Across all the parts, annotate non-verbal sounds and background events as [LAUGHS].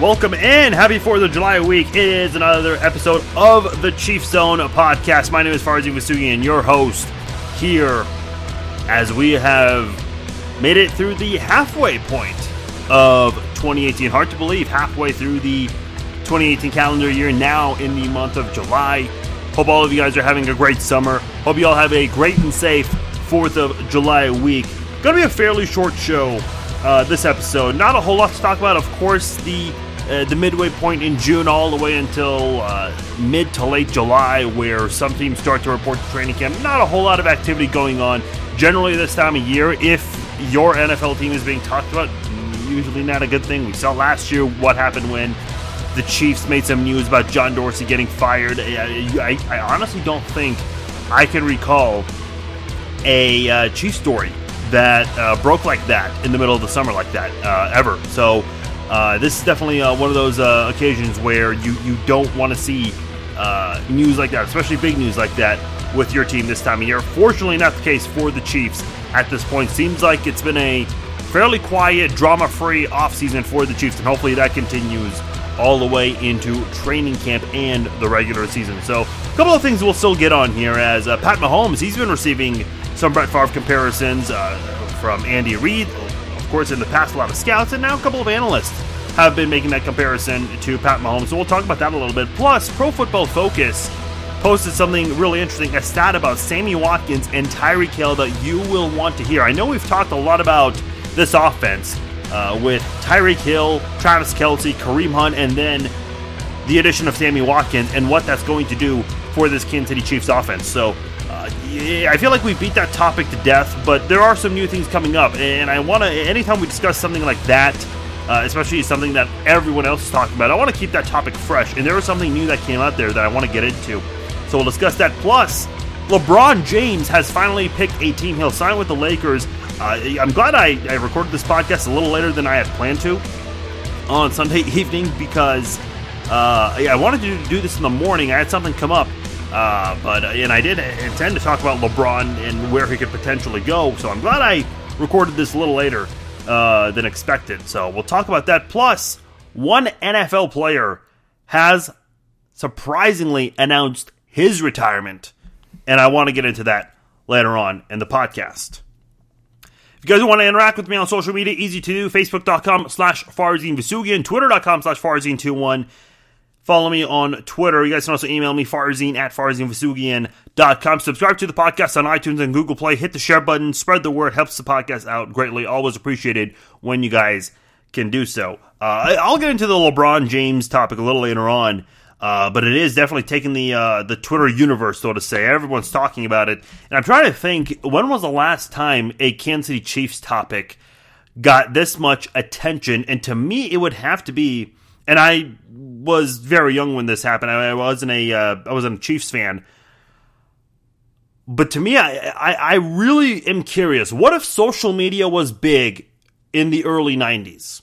Welcome in. Happy 4th of July week. It is another episode of the Chief Zone podcast. My name is Farzin Vousoughian, your host here as we have made it through the halfway point of 2018. Hard to believe, halfway through the 2018 calendar year, now in the month of July. Hope all of you guys are having a great summer. Hope you all have a great and safe 4th of July week. Gonna be a fairly short show uh, this episode. Not a whole lot to talk about. Of course, the uh, the midway point in June all the way until uh, mid to late July, where some teams start to report to training camp. Not a whole lot of activity going on. Generally, this time of year, if your NFL team is being talked about, usually not a good thing. We saw last year what happened when the Chiefs made some news about John Dorsey getting fired. I, I, I honestly don't think I can recall a uh, Chiefs story that uh, broke like that in the middle of the summer like that uh, ever. So uh, this is definitely uh, one of those uh, occasions where you you don't want to see uh, news like that, especially big news like that with your team this time of year. Fortunately, not the case for the Chiefs at this point. Seems like it's been a fairly quiet, drama-free offseason for the Chiefs, and hopefully that continues all the way into training camp and the regular season. So, a couple of things we'll still get on here as uh, Pat Mahomes, he's been receiving some Brett Favre comparisons uh, from Andy Reid. Course, in the past, a lot of scouts, and now a couple of analysts have been making that comparison to Pat Mahomes. So we'll talk about that a little bit. Plus, Pro Football Focus posted something really interesting, a stat about Sammy Watkins and Tyreek Hill that you will want to hear. I know we've talked a lot about this offense uh, with Tyreek Hill, Travis Kelce, Kareem Hunt, and then the addition of Sammy Watkins and what that's going to do for this Kansas City Chiefs offense. So yeah, I feel like we beat that topic to death, but there are some new things coming up, and I want to. Anytime we discuss something like that, uh, especially something that everyone else is talking about, I want to keep that topic fresh. And there was something new that came out there that I want to get into, so we'll discuss that. Plus, LeBron James has finally picked a team he'll sign with the Lakers. Uh, I'm glad I, I recorded this podcast a little later than I had planned to on Sunday [LAUGHS] evening because uh, I wanted to do this in the morning. I had something come up uh, but uh, and I did intend to talk about LeBron and where he could potentially go. So I'm glad I recorded this a little later uh, than expected. So we'll talk about that. Plus, one NFL player has surprisingly announced his retirement, and I want to get into that later on in the podcast. If you guys want to interact with me on social media, easy to do. Facebook.com slash Farzin Vousoughian, Twitter.com slash Farzin21. Follow me on Twitter. You guys can also email me, farzin at farzinvousoughian.com. Subscribe to the podcast on iTunes and Google Play. Hit the share button. Spread the word. Helps the podcast out greatly. Always appreciated when you guys can do so. Uh, I'll get into the LeBron James topic a little later on. Uh, but it is definitely taking the uh, the Twitter universe, so to say. Everyone's talking about it, and I'm trying to think when was the last time a Kansas City Chiefs topic got this much attention? And to me, it would have to be and I was very young when this happened. I, wasn't a uh, I wasn't a Chiefs fan. But to me, I, I, I really am curious. What if social media was big in the early '90s?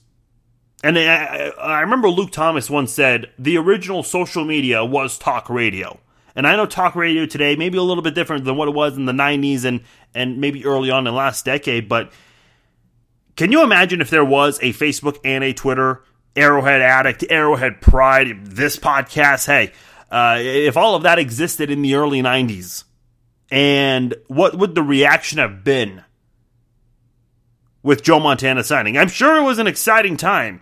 And I, I remember Luke Thomas once said the original social media was talk radio. And I know talk radio today maybe a little bit different than what it was in the 90s and, and maybe early on in the last decade. But can you imagine if there was a Facebook and a Twitter Arrowhead Addict, Arrowhead Pride, this podcast. Hey, uh, if all of that existed in the early 90s, and what would the reaction have been with Joe Montana signing? I'm sure it was an exciting time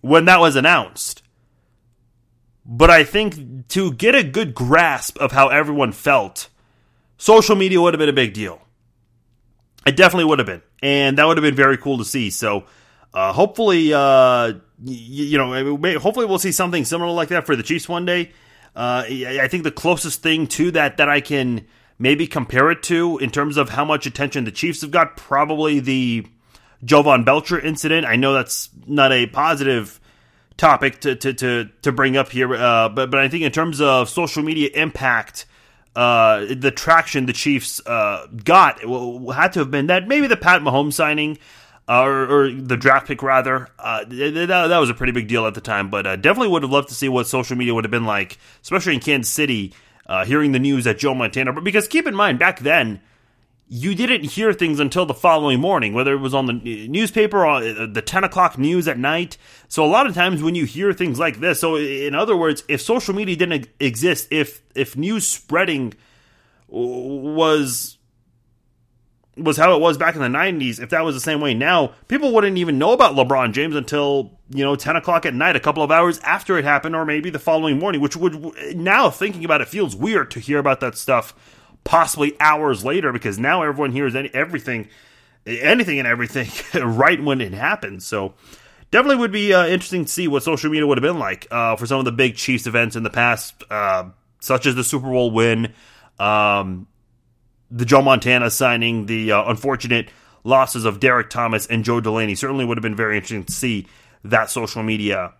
when that was announced. But I think to get a good grasp of how everyone felt, social media would have been a big deal. It definitely would have been. And that would have been very cool to see. So uh, hopefully, uh, you know, hopefully we'll see something similar like that for the Chiefs one day. Uh, I think the closest thing to that that I can maybe compare it to in terms of how much attention the Chiefs have got, probably the Jovan Belcher incident. I know that's not a positive topic to to to, to bring up here, uh, but but I think in terms of social media impact. Uh, the traction the Chiefs uh, got had to have been that maybe the Pat Mahomes signing or, or, the draft pick rather. Uh, that, that, was a pretty big deal at the time, but uh, definitely would have loved to see what social media would have been like, especially in Kansas City, uh, hearing the news that Joe Montana. But because keep in mind, back then, you didn't hear things until the following morning, whether it was on the newspaper or uh, the 10 o'clock news at night. So a lot of times when you hear things like this, so in other words, if social media didn't exist, if if news spreading was was how it was back in the 90s, if that was the same way now, people wouldn't even know about LeBron James until, you know, 10 o'clock at night, a couple of hours after it happened, or maybe the following morning, which would, now thinking about it, feels weird to hear about that stuff possibly hours later because now everyone hears any, everything, anything and everything [LAUGHS] right when it happens. So definitely would be uh, interesting to see what social media would have been like uh, for some of the big Chiefs events in the past, uh, such as the Super Bowl win. Um, the Joe Montana signing, the uh, unfortunate losses of Derrick Thomas and Joe Delaney certainly would have been very interesting to see that social media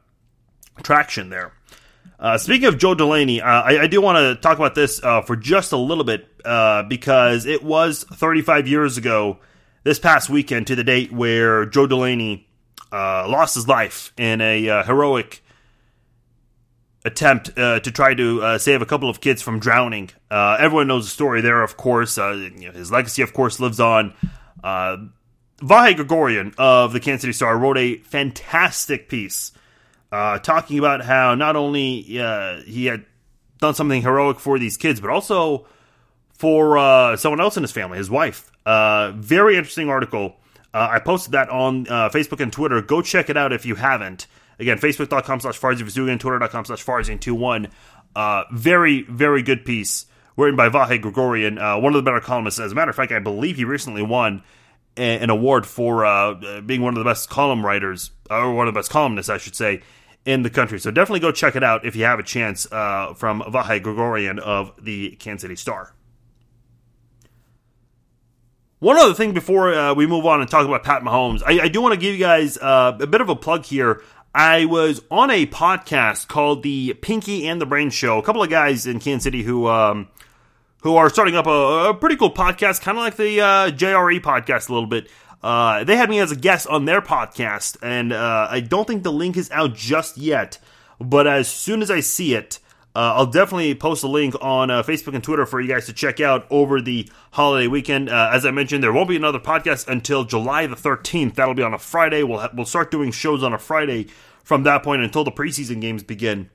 traction there. Uh, speaking of Joe Delaney, uh, I, I, do want to talk about this uh, for just a little bit uh, because it was 35 years ago this past weekend to the date where Joe Delaney uh, lost his life in a heroic attempt uh, to try to uh, save a couple of kids from drowning. Uh, everyone knows the story there, of course. Uh, you know, his legacy, of course, lives on. Uh, Vahe Gregorian of the Kansas City Star wrote a fantastic piece uh, talking about how not only he had done something heroic for these kids, but also for someone else in his family, his wife. very interesting article. I posted that on Facebook and Twitter. Go check it out if you haven't. Again, facebook.com slash Farzin twitter.com slash Farzin21. Uh, very, very good piece written by Vahe Gregorian, uh, one of the better columnists. As a matter of fact, I believe he recently won a- an award for uh, being one of the best column writers, or one of the best columnists, I should say, in the country. So definitely go check it out if you have a chance uh, from Vahe Gregorian of the Kansas City Star. One other thing before uh, we move on and talk about Pat Mahomes, I, I do want to give you guys uh, a bit of a plug here. I was on a podcast called the Pinky and the Brain Show. A couple of guys in Kansas City who um, who are starting up a, a pretty cool podcast, kind of like the uh, JRE podcast a little bit. Uh, they had me as a guest on their podcast, and uh, I don't think the link is out just yet. But as soon as I see it, uh, I'll definitely post a link on uh, Facebook and Twitter for you guys to check out over the holiday weekend. Uh, as I mentioned, there won't be another podcast until July the 13th. That'll be on a Friday. We'll ha- we'll start doing shows on a Friday from that point until the preseason games begin.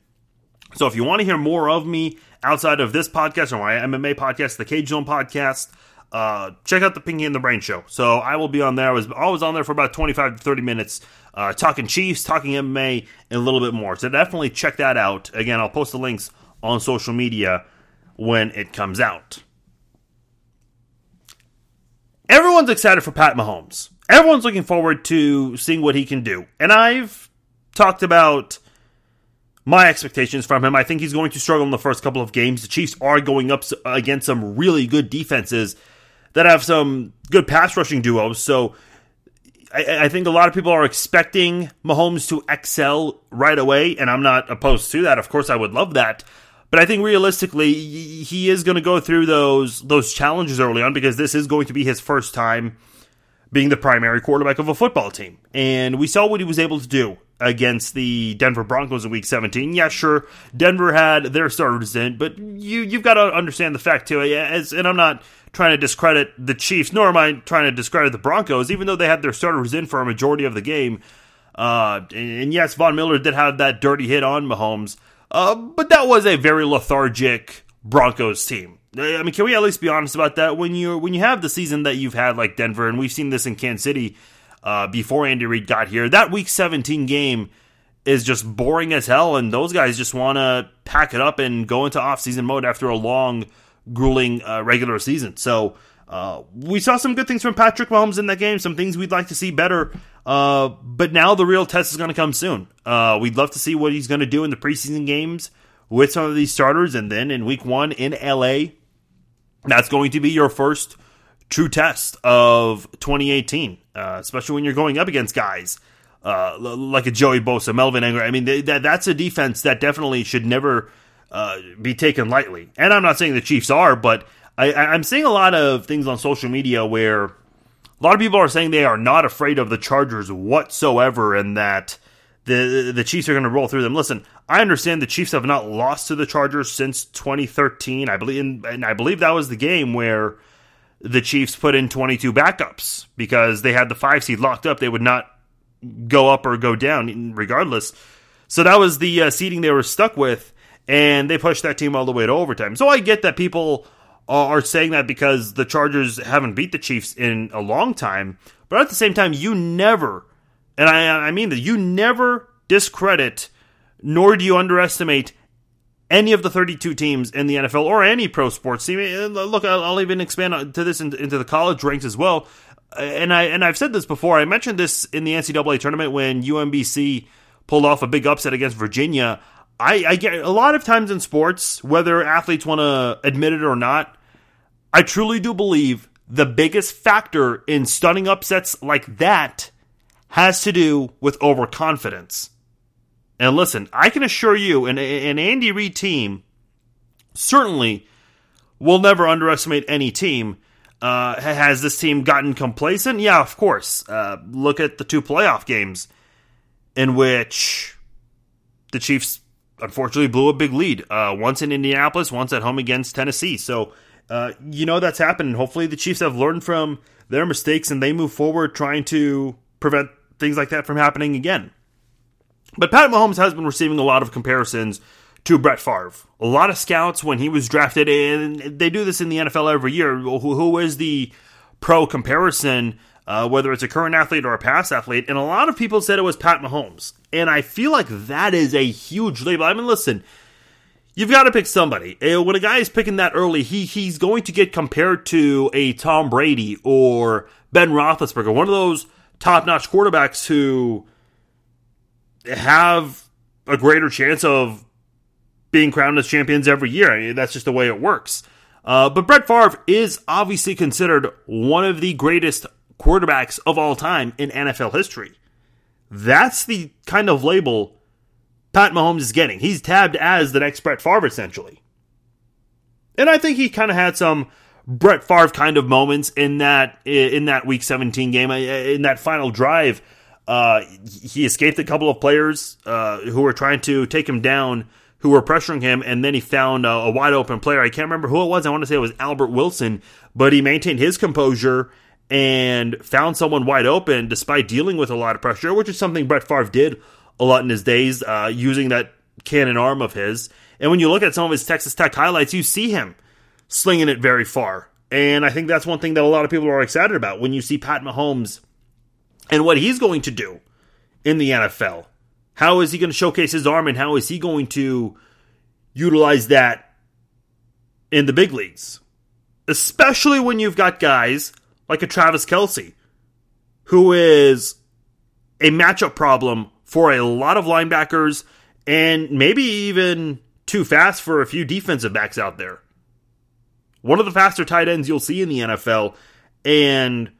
So if you want to hear more of me outside of this podcast or my MMA podcast, the Cage Zone podcast, uh, check out the Pinky and the Brain Show. So I will be on there. I was always on there for about 25 to 30 minutes, uh, talking Chiefs, talking MMA, and a little bit more. So definitely check that out. Again, I'll post the links on social media when it comes out. Everyone's excited for Pat Mahomes. Everyone's looking forward to seeing what he can do. And I've talked about my expectations from him. I think he's going to struggle in the first couple of games. The Chiefs are going up against some really good defenses that have some good pass rushing duos. So I, I, think a lot of people are expecting Mahomes to excel right away, and I'm not opposed to that. Of course, I would love that. But I think realistically, he is going to go through those those challenges early on because this is going to be his first time being the primary quarterback of a football team. And we saw what he was able to do against the Denver Broncos in Week 17. Yeah, sure, Denver had their starters in, but you you've got to understand the fact too. As, and I'm not trying to discredit the Chiefs, nor am I trying to discredit the Broncos, even though they had their starters in for a majority of the game. Uh, and yes, Von Miller did have that dirty hit on Mahomes, uh, but that was a very lethargic Broncos team. I mean, can we at least be honest about that? When you when you have the season that you've had, like Denver, and we've seen this in Kansas City uh, before Andy Reid got here, that Week 17 game is just boring as hell, and those guys just want to pack it up and go into off-season mode after a long, grueling uh, regular season. So uh, we saw some good things from Patrick Mahomes in that game, some things we'd like to see better. Uh, but now the real test is going to come soon. Uh, we'd love to see what he's going to do in the preseason games with some of these starters, and then in Week One in LA that's going to be your first true test of 2018, uh, especially when you're going up against guys uh, like a Joey Bosa, Melvin Ingram. I mean, they, that, that's a defense that definitely should never uh, be taken lightly. And I'm not saying the Chiefs are, but I, I'm seeing a lot of things on social media where a lot of people are saying they are not afraid of the Chargers whatsoever, and that the the Chiefs are going to roll through them. Listen, I understand the Chiefs have not lost to the Chargers since 2013. I believe, and I believe that was the game where the Chiefs put in 22 backups because they had the five seed locked up. They would not go up or go down regardless. So that was the uh, seeding they were stuck with, and they pushed that team all the way to overtime. So I get that people are saying that because the Chargers haven't beat the Chiefs in a long time, but at the same time, you never, and I, I mean that, you never discredit nor do you underestimate any of the 32 teams in the NFL or any pro sports team. Eh, look, I'll, even expand to this into the college ranks as well. Uh, and I and I've said this before. I mentioned this in the NCAA tournament when UMBC pulled off a big upset against Virginia. I, I get a lot of times in sports, whether athletes want to admit it or not, I truly do believe the biggest factor in stunning upsets like that has to do with overconfidence. And listen, I can assure you, an, an Andy Reid team certainly will never underestimate any team. Uh, has this team gotten complacent? Yeah, of course. Uh, look at the two playoff games in which the Chiefs unfortunately blew a big lead. Uh, once in Indianapolis, once at home against Tennessee. So, uh, you know that's happened. Hopefully, the Chiefs have learned from their mistakes and they move forward trying to prevent things like that from happening again. But Pat Mahomes has been receiving a lot of comparisons to Brett Favre. A lot of scouts when he was drafted, and they do this in the NFL every year. Who, who is the pro comparison, uh, whether it's a current athlete or a past athlete? And a lot of people said it was Pat Mahomes. And I feel like that is a huge label. I mean, listen, you've got to pick somebody. When a guy is picking that early, he he's going to get compared to a Tom Brady or Ben Roethlisberger, one of those top notch quarterbacks who have a greater chance of being crowned as champions every year. I mean, that's just the way it works. Uh, but Brett Favre is obviously considered one of the greatest quarterbacks of all time in NFL history. That's the kind of label Pat Mahomes is getting. He's tabbed as the next Brett Favre, essentially. And I think he kind of had some Brett Favre kind of moments in that in that Week 17 game, in that final drive uh, he escaped a couple of players uh, who were trying to take him down, who were pressuring him, and then he found a, a, wide open player. I can't remember who it was. I want to say it was Albert Wilson, but he maintained his composure and found someone wide open despite dealing with a lot of pressure, which is something Brett Favre did a lot in his days, uh, using that cannon arm of his. And when you look at some of his Texas Tech highlights, you see him slinging it very far. And I think that's one thing that a lot of people are excited about when you see Pat Mahomes and what he's going to do in the NFL. How is he going to showcase his arm and how is he going to utilize that in the big leagues? Especially when you've got guys like a Travis Kelce, who is a matchup problem for a lot of linebackers and maybe even too fast for a few defensive backs out there. One of the faster tight ends you'll see in the NFL, and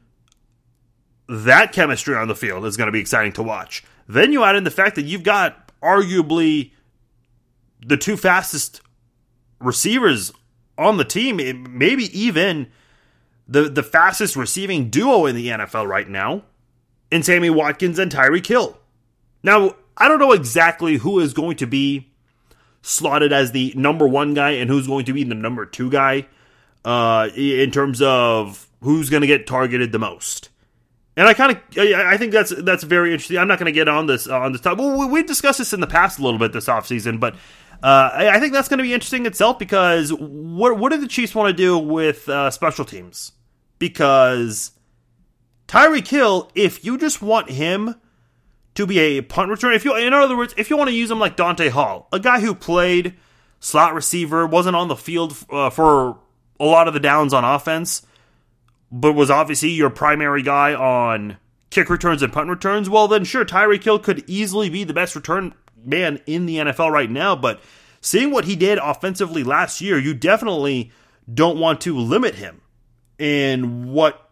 that chemistry on the field is going to be exciting to watch. Then you add in the fact that you've got arguably the two fastest receivers on the team, maybe even the the fastest receiving duo in the NFL right now, in Sammy Watkins and Tyreek Hill. Now, I don't know exactly who is going to be slotted as the number one guy and who's going to be the number two guy uh, in terms of who's going to get targeted the most. And I kind of, I think that's that's very interesting. I'm not going to get on this on this topic. Well, we discussed this in the past a little bit this offseason, but uh, I think that's going to be interesting itself because what what do the Chiefs want to do with uh, special teams? Because Tyreek Hill, if you just want him to be a punt returner, if you, in other words, if you want to use him like Dante Hall, a guy who played slot receiver, wasn't on the field uh, for a lot of the downs on offense but was obviously your primary guy on kick returns and punt returns, well, then sure, Tyreek Hill could easily be the best return man in the NFL right now. But seeing what he did offensively last year, you definitely don't want to limit him in what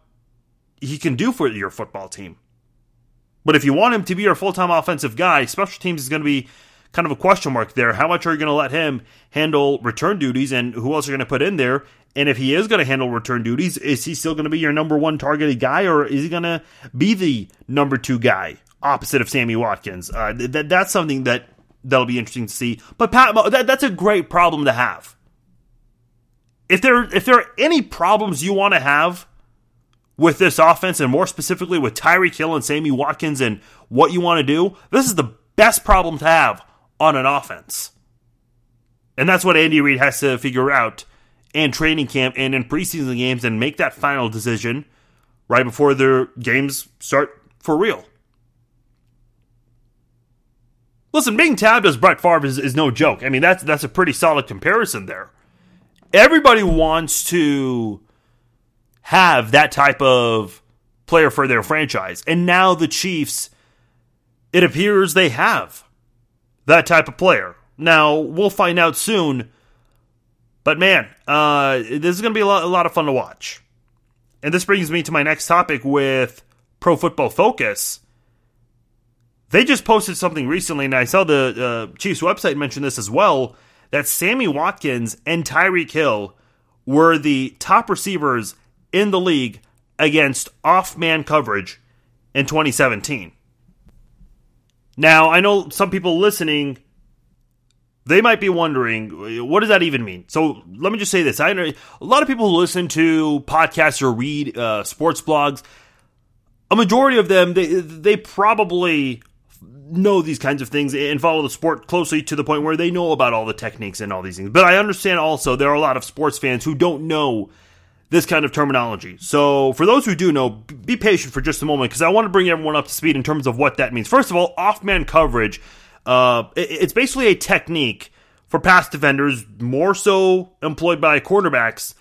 he can do for your football team. But if you want him to be your full time offensive guy, special teams is going to be kind of a question mark there. How much are you going to let him handle return duties and who else are you going to put in there? And if he is going to handle return duties, is he still going to be your number one targeted guy or is he going to be the number two guy opposite of Sammy Watkins? Uh, that, that's something that that'll be interesting to see. But Pat, that, that's a great problem to have. if there if there are any problems you want to have with this offense, and more specifically with Tyreek Hill and Sammy Watkins and what you want to do, this is the best problem to have on an offense. And that's what Andy Reid has to figure out in training camp and in preseason games and make that final decision right before their games start for real. Listen, being tabbed as Brett Favre is, is no joke. I mean, that's that's a pretty solid comparison there. Everybody wants to have that type of player for their franchise. And now the Chiefs, it appears they have that type of player. Now, we'll find out soon. But man, uh, this is going to be a lot, a lot of fun to watch. And this brings me to my next topic with Pro Football Focus. They just posted something recently, and I saw the uh, Chiefs website mention this as well that Sammy Watkins and Tyreek Hill were the top receivers in the league against off man coverage in 2017. Now, I know some people listening they might be wondering what does that even mean so let me just say this i know a lot of people who listen to podcasts or read uh, sports blogs a majority of them they, they probably know these kinds of things and follow the sport closely to the point where they know about all the techniques and all these things. But I understand also there are a lot of sports fans who don't know this kind of terminology. So for those who do know, be patient for just a moment because I want to bring everyone up to speed in terms of what that means. First of all, off-man coverage, uh, it's basically a technique for pass defenders, more so employed by quarterbacks.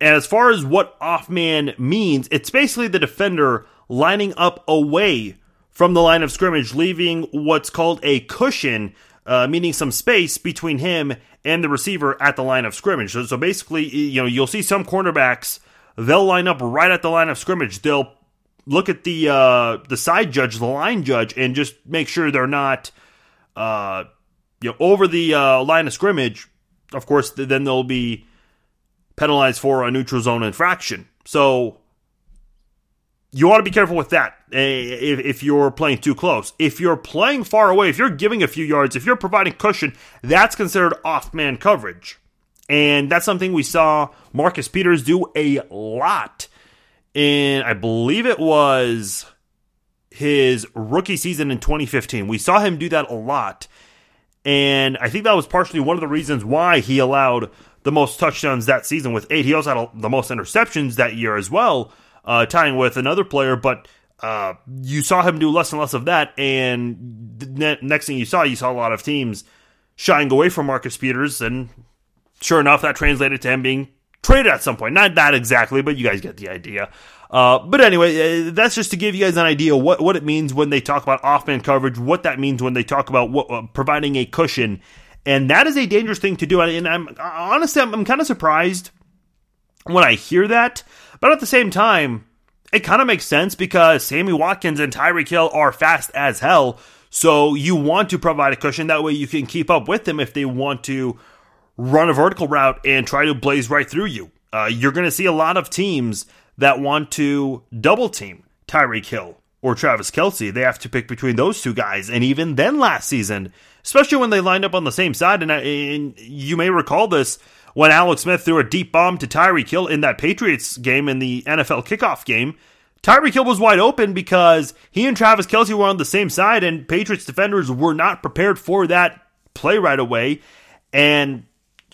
And as far as what off-man means, it's basically the defender lining up away from the line of scrimmage, leaving what's called a cushion, uh, meaning some space between him and the receiver at the line of scrimmage. So, so basically, you know, you'll see some cornerbacks they'll line up right at the line of scrimmage. They'll look at the uh, the side judge, the line judge, and just make sure they're not uh, you know over the uh, line of scrimmage. Of course, then they'll be penalized for a neutral zone infraction. So you want to be careful with that eh, if, if you're playing too close. If you're playing far away, if you're giving a few yards, if you're providing cushion, that's considered off man coverage. And that's something we saw Marcus Peters do a lot in, I believe it was his rookie season in 2015. We saw him do that a lot. And I think that was partially one of the reasons why he allowed the most touchdowns that season with eight. He also had the most interceptions that year as well uh, tying with another player, but uh, you saw him do less and less of that. And the next thing you saw, you saw a lot of teams shying away from Marcus Peters, and sure enough, that translated to him being traded at some point. Not that exactly, but you guys get the idea. Uh, but anyway, uh, that's just to give you guys an idea what, what it means when they talk about off-man coverage, what that means when they talk about what, uh, providing a cushion, and that is a dangerous thing to do. And I'm honestly, I'm, I'm kind of surprised when I hear that but at the same time, it kind of makes sense because Sammy Watkins and Tyreek Hill are fast as hell. So you want to provide a cushion. That way you can keep up with them if they want to run a vertical route and try to blaze right through you. Uh, you're going to see a lot of teams that want to double team Tyreek Hill or Travis Kelce. They have to pick between those two guys. And even then last season, especially when they lined up on the same side, and, and you may recall this, when Alex Smith threw a deep bomb to Tyreek Hill in that Patriots game in the NFL kickoff game. Tyreek Hill was wide open because he and Travis Kelce were on the same side, and Patriots defenders were not prepared for that play right away. And,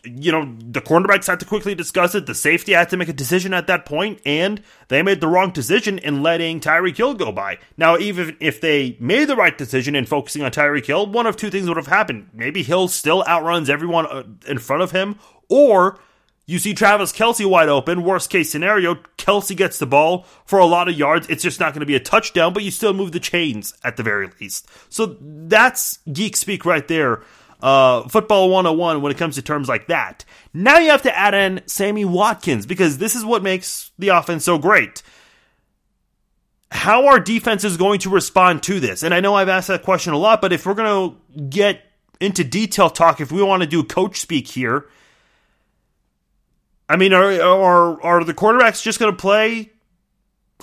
you know, the cornerbacks had to quickly discuss it. The safety had to make a decision at that point, and they made the wrong decision in letting Tyreek Hill go by. Now, even if they made the right decision in focusing on Tyreek Hill, one of two things would have happened. Maybe Hill still outruns everyone uh, in front of him, or you see Travis Kelce wide open. Worst case scenario, Kelce gets the ball for a lot of yards. It's just not going to be a touchdown, but you still move the chains at the very least. So that's geek speak right there. Uh, football 101 when it comes to terms like that. Now you have to add in Sammy Watkins because this is what makes the offense so great. How are defenses going to respond to this? And I know I've asked that question a lot, but if we're going to get into detail talk, if we want to do coach speak here, I mean, are are are the quarterbacks just going to play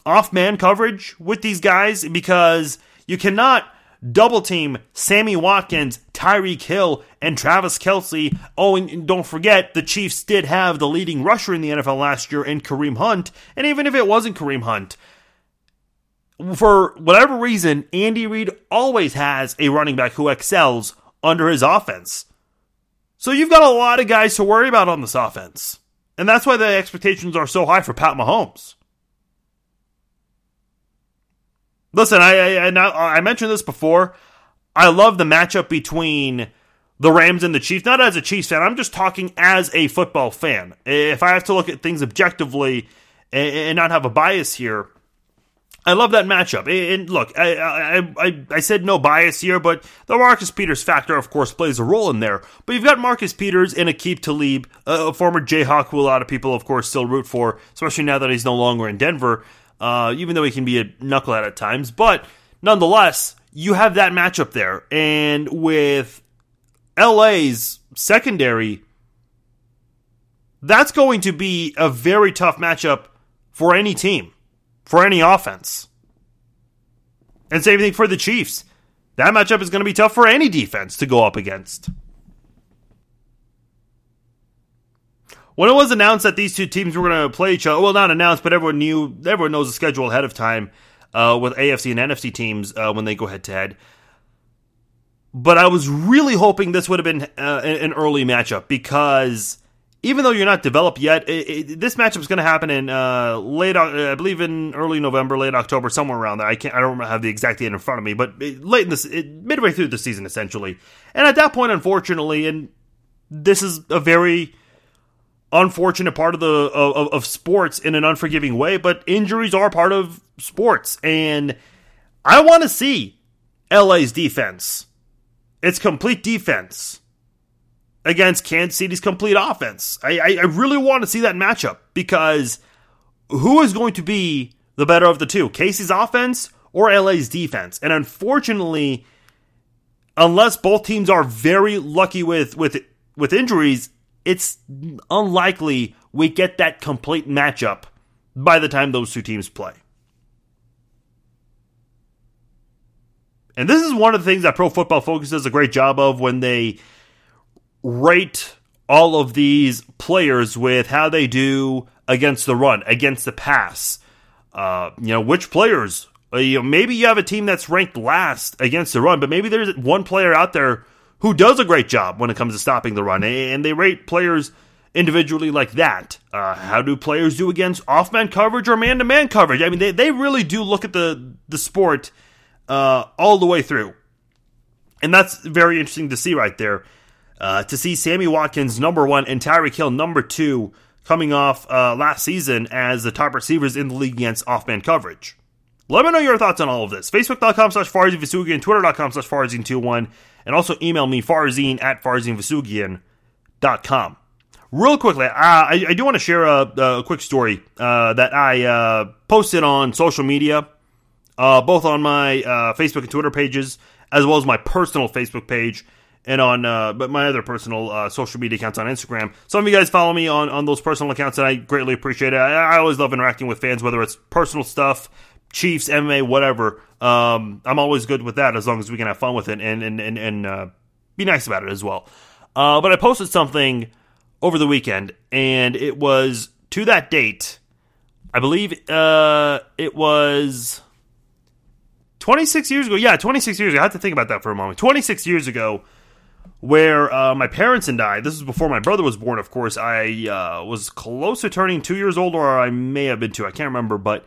off man coverage with these guys because you cannot double team Sammy Watkins, Tyreek Hill, and Travis Kelce. Oh, and don't forget, the Chiefs did have the leading rusher in the NFL last year in Kareem Hunt. And even if it wasn't Kareem Hunt, for whatever reason, Andy Reid always has a running back who excels under his offense. So you've got a lot of guys to worry about on this offense. And that's why the expectations are so high for Pat Mahomes. Listen, I, I, I mentioned this before. I love the matchup between the Rams and the Chiefs. Not as a Chiefs fan, I'm just talking as a football fan. If I have to look at things objectively and not have a bias here, I love that matchup. And look, I, I, I, I, said no bias here, but the Marcus Peters factor, of course, plays a role in there. But you've got Marcus Peters and Aqib Talib, a former Jayhawk who a lot of people, of course, still root for, especially now that he's no longer in Denver, uh, even though he can be a knucklehead at times. But nonetheless, you have that matchup there. And with LA's secondary, that's going to be a very tough matchup for any team for any offense. And same thing for the Chiefs. That matchup is going to be tough for any defense to go up against. When it was announced that these two teams were going to play each other, well, not announced, but everyone knew, everyone knows the schedule ahead of time uh, with AFC and NFC teams uh, when they go head to head. But I was really hoping this would have been uh, an early matchup because even though you're not developed yet, it, it, this matchup is going to happen in uh, late, I believe in early November, late October, somewhere around there. I can't, I don't have the exact date in front of me, but late in this, midway through the season, essentially. And at that point, unfortunately, and this is a very unfortunate part of the of, of sports in an unforgiving way, but injuries are part of sports, and I want to see LA's defense. It's complete defense against Kansas City's complete offense. I, I, I really want to see that matchup because who is going to be the better of the two? Casey's offense or LA's defense? And unfortunately, unless both teams are very lucky with with with injuries, it's unlikely we get that complete matchup by the time those two teams play. And this is one of the things that Pro Football Focus does a great job of when they rate all of these players with how they do against the run, against the pass. Uh, you know, which players? Uh, you know, maybe you have a team that's ranked last against the run, but maybe there's one player out there who does a great job when it comes to stopping the run, and they rate players individually like that. Uh, how do players do against off man coverage or man to man coverage? I mean, they, they really do look at the the sport uh, all the way through, and that's very interesting to see right there. Uh, to see Sammy Watkins number one and Tyreek Hill number two coming off uh, last season as the top receivers in the league against off-man coverage. Let me know your thoughts on all of this. Facebook.com slash Farzin Vousoughian, Twitter.com slash Farzin21, and also email me farzin at FarzinVousoughian.com. Real quickly, uh, I, I, do want to share a, a quick story uh, that I uh, posted on social media, uh, both on my uh, Facebook and Twitter pages, as well as my personal Facebook page and on uh, but my other personal uh, social media accounts on Instagram. Some of you guys follow me on, on those personal accounts, and I greatly appreciate it. I, I always love interacting with fans, whether it's personal stuff, Chiefs, MMA, whatever. Um, I'm always good with that as long as we can have fun with it and and and, and uh, be nice about it as well. Uh, but I posted something over the weekend, and it was to that date. I believe uh, it was 26 years ago. Yeah, 26 years ago. I had to think about that for a moment. 26 years ago where uh, my parents and I, this was before my brother was born, of course, I uh, was close to turning two years old, or I may have been two, I can't remember, but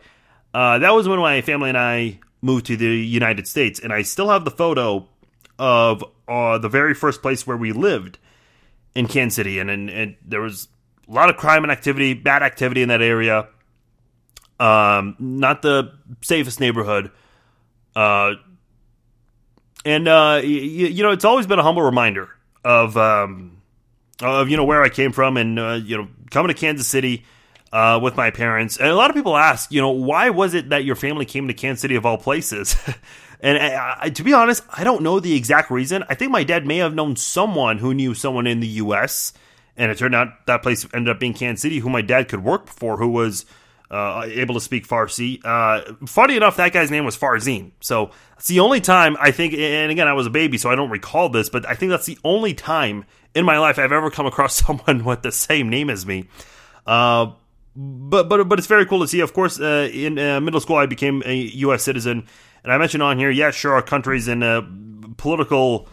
uh, that was when my family and I moved to the United States, and I still have the photo of uh, the very first place where we lived in Kansas City, and, and, and, there was a lot of crime and activity, bad activity in that area. Um, not the safest neighborhood. Uh, and uh, you, you, know, it's always been a humble reminder of um, of you know where I came from, and uh, you know, coming to Kansas City uh, with my parents. And a lot of people ask, you know, why was it that your family came to Kansas City of all places? [LAUGHS] and I, I, to be honest, I don't know the exact reason. I think my dad may have known someone who knew someone in the U.S. And it turned out that place ended up being Kansas City, who my dad could work for, who was uh, able to speak Farsi. Uh, funny enough, that guy's name was Farzin. So it's the only time I think, and again, I was a baby, so I don't recall this, but I think that's the only time in my life I've ever come across [LAUGHS] someone with the same name as me. Uh, but but but it's very cool to see. Of course, uh, in uh, middle school, I became a U.S. citizen, and I mentioned on here, yeah, sure, our country's in a political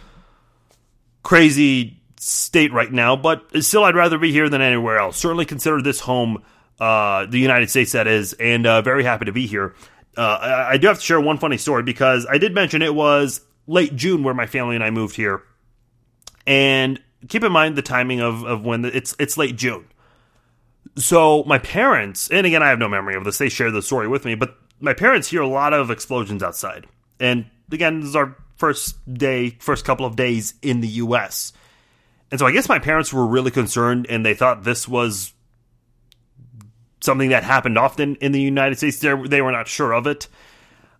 crazy state right now, but still, I'd rather be here than anywhere else. Certainly consider this home, uh, the United States, that is, and uh, very happy to be here. Uh, I, I do have to share one funny story because I did mention it was late June where my family and I moved here, and keep in mind the timing of, of when the, it's it's late June. So my parents, and again, I have no memory of this. They shared the story with me, but my parents hear a lot of explosions outside, and again, this is our first day, first couple of days in the U.S. And so I guess my parents were really concerned, and they thought this was something that happened often in the United States. They, they were not sure of it.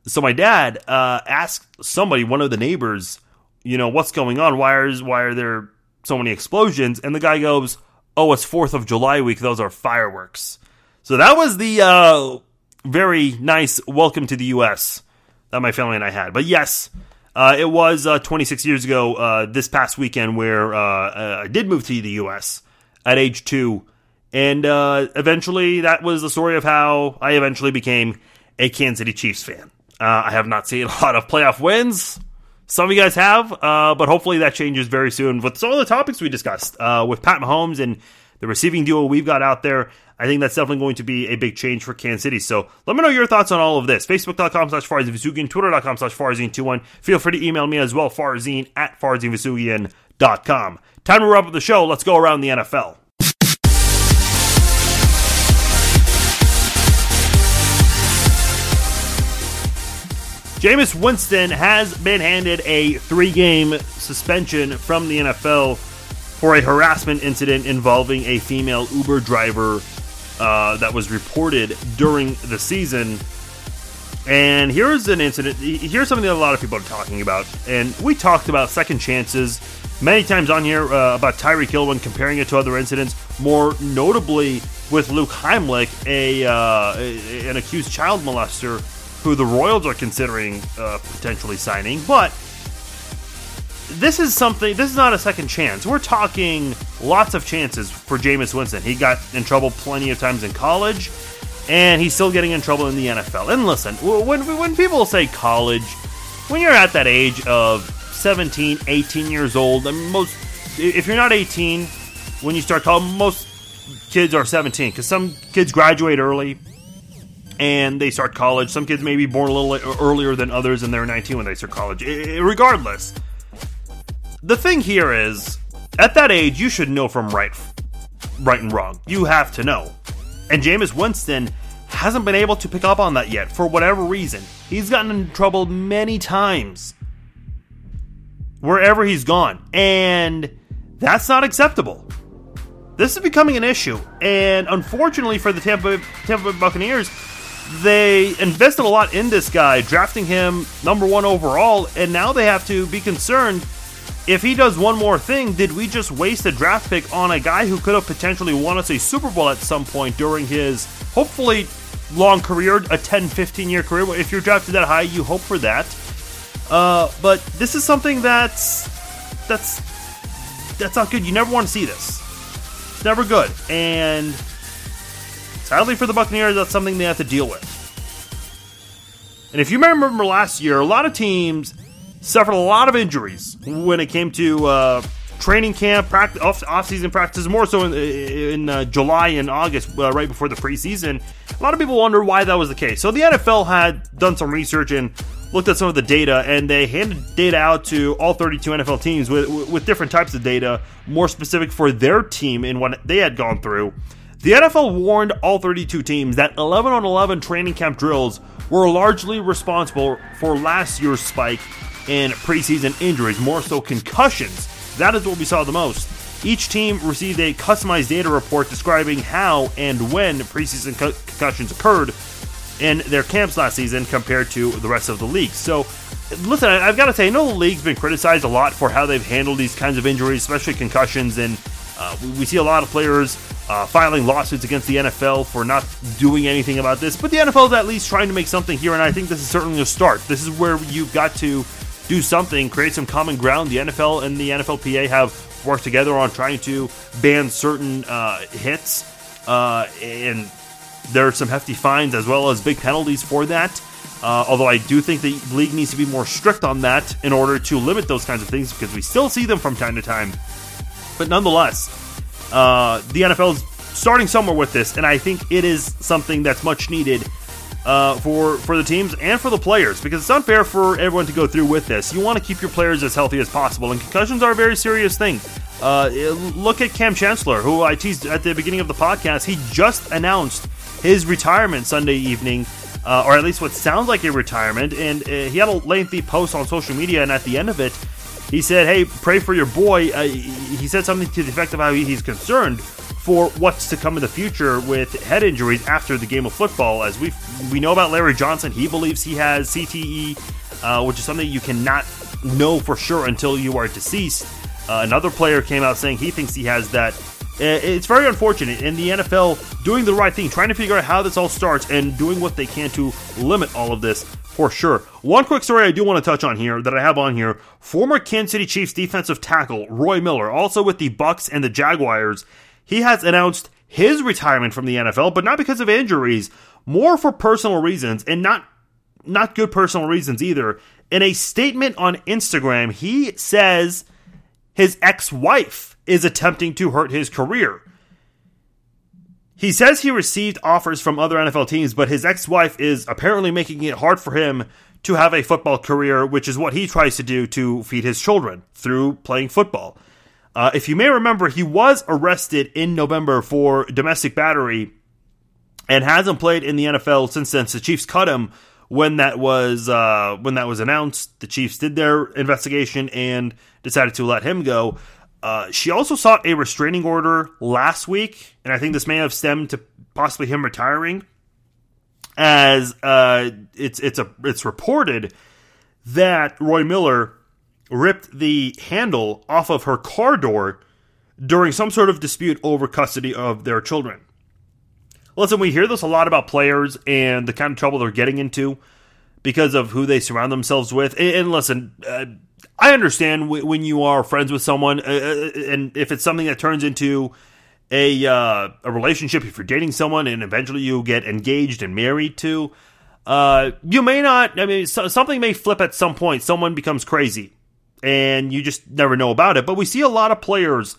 So my dad uh, asked somebody, one of the neighbors, you know, what's going on? Why are why are there so many explosions? And the guy goes, "Oh, it's Fourth of July week. Those are fireworks." So that was the uh, very nice welcome to the U.S. that my family and I had. But yes, uh, it was uh, 26 years ago uh, this past weekend where uh, I did move to the U.S. at age two. And uh, eventually, that was the story of how I eventually became a Kansas City Chiefs fan. I have not seen a lot of playoff wins. Some of you guys have, uh, but hopefully that changes very soon with some of the topics we discussed uh, with Pat Mahomes and the receiving duo we've got out there. I think that's definitely going to be a big change for Kansas City. So let me know your thoughts on all of this. Facebook.com slash Farzin Twitter.com slash Farzin21. Feel free to email me as well, Farzin at FarzinVousoughian.com. Time to wrap up the show. Let's go around the NFL. Jameis Winston has been handed a three game suspension from the NFL for a harassment incident involving a female Uber driver uh, that was reported during the season. And here's an incident. Here's something that a lot of people are talking about. And we talked about second chances many times on here uh, about Tyreek Hill when comparing it to other incidents, more notably with Luke Heimlich, a, uh, an accused child molester who the Royals are considering uh, potentially signing. But this is something. This is not a second chance. We're talking lots of chances for Jameis Winston. He got in trouble plenty of times in college, and he's still getting in trouble in the NFL. And listen, when when people say college, when you're at that age of 17, 18 years old, I mean, most if you're not 18 when you start college, most kids are 17 because some kids graduate early and they start college. Some kids may be born a little earlier than others, and they're 19 when they start college. Regardless, the thing here is, at that age, you should know from right, right and wrong. You have to know. And Jameis Winston hasn't been able to pick up on that yet for whatever reason. He's gotten in trouble many times wherever he's gone, and that's not acceptable. This is becoming an issue, and unfortunately for the Tampa, Tampa Buccaneers, they invested a lot in this guy, drafting him number one overall, and now they have to be concerned if he does one more thing, did we just waste a draft pick on a guy who could have potentially won us a Super Bowl at some point during his hopefully long career, a 10, 15 year career? If you're drafted that high, you hope for that. Uh, but this is something that's that's that's not good. You never want to see this. It's never good. And sadly for the Buccaneers, that's something they have to deal with. And if you remember last year, a lot of teams suffered a lot of injuries when it came to uh, training camp, practice, off, off-season practices, more so in, in uh, July and August, uh, right before the preseason. A lot of people wonder why that was the case. So the NFL had done some research and looked at some of the data, and they handed data out to all 32 NFL teams with, with different types of data, more specific for their team and what they had gone through. The NFL warned all 32 teams that 11 on 11 training camp drills were largely responsible for last year's spike in preseason injuries, more so concussions. That is what we saw the most. Each team received a customized data report describing how and when preseason co- concussions occurred in their camps last season compared to the rest of the league. So, listen, I've got to say, I know the league's been criticized a lot for how they've handled these kinds of injuries, especially concussions, and uh, we see a lot of players uh, filing lawsuits against the NFL for not doing anything about this. But the NFL is at least trying to make something here, and I think this is certainly a start. This is where you've got to do something, create some common ground. The NFL and the NFLPA have worked together on trying to ban certain uh, hits, uh, and there are some hefty fines as well as big penalties for that. Uh, although I do think the league needs to be more strict on that in order to limit those kinds of things because we still see them from time to time. But nonetheless, uh, the NFL is starting somewhere with this, and I think it is something that's much needed uh, for for the teams and for the players because it's unfair for everyone to go through with this. You want to keep your players as healthy as possible, and concussions are a very serious thing. Uh, look at Kam Chancellor, who I teased at the beginning of the podcast. He just announced his retirement Sunday evening uh, or at least what sounds like a retirement. And uh, he had a lengthy post on social media, and at the end of it, he said, "Hey, pray for your boy." Uh, he said something to the effect of how he's concerned for what's to come in the future with head injuries after the game of football. As we we know about Larry Johnson, he believes he has CTE, uh, which is something you cannot know for sure until you are deceased. Uh, another player came out saying he thinks he has that uh, it's very unfortunate in the NFL doing the right thing, trying to figure out how this all starts and doing what they can to limit all of this for sure. One quick story I do want to touch on here that I have on here. Former Kansas City Chiefs defensive tackle Roy Miller, also with the Bucs and the Jaguars, he has announced his retirement from the NFL, but not because of injuries, more for personal reasons and not not good personal reasons either. In a statement on Instagram, he says his ex-wife is attempting to hurt his career. He says he received offers from other NFL teams, but his ex wife is apparently making it hard for him to have a football career, which is what he tries to do to feed his children through playing football. Uh, if you may remember, he was arrested in November for domestic battery and hasn't played in the NFL since then. The Chiefs cut him when that was uh, when that was announced. The Chiefs did their investigation and decided to let him go. Uh, she also sought a restraining order last week, and I think this may have stemmed to possibly him retiring. As uh, it's it's a it's reported that Roy Miller ripped the handle off of her car door during some sort of dispute over custody of their children. Listen, we hear this a lot about players and the kind of trouble they're getting into because of who they surround themselves with. And, listen, uh, I understand when you are friends with someone, uh, uh, and if it's something that turns into a uh, a relationship, if you're dating someone and eventually you get engaged and married to, uh, you may not. I mean, so, something may flip at some point. Someone becomes crazy, and you just never know about it. But we see a lot of players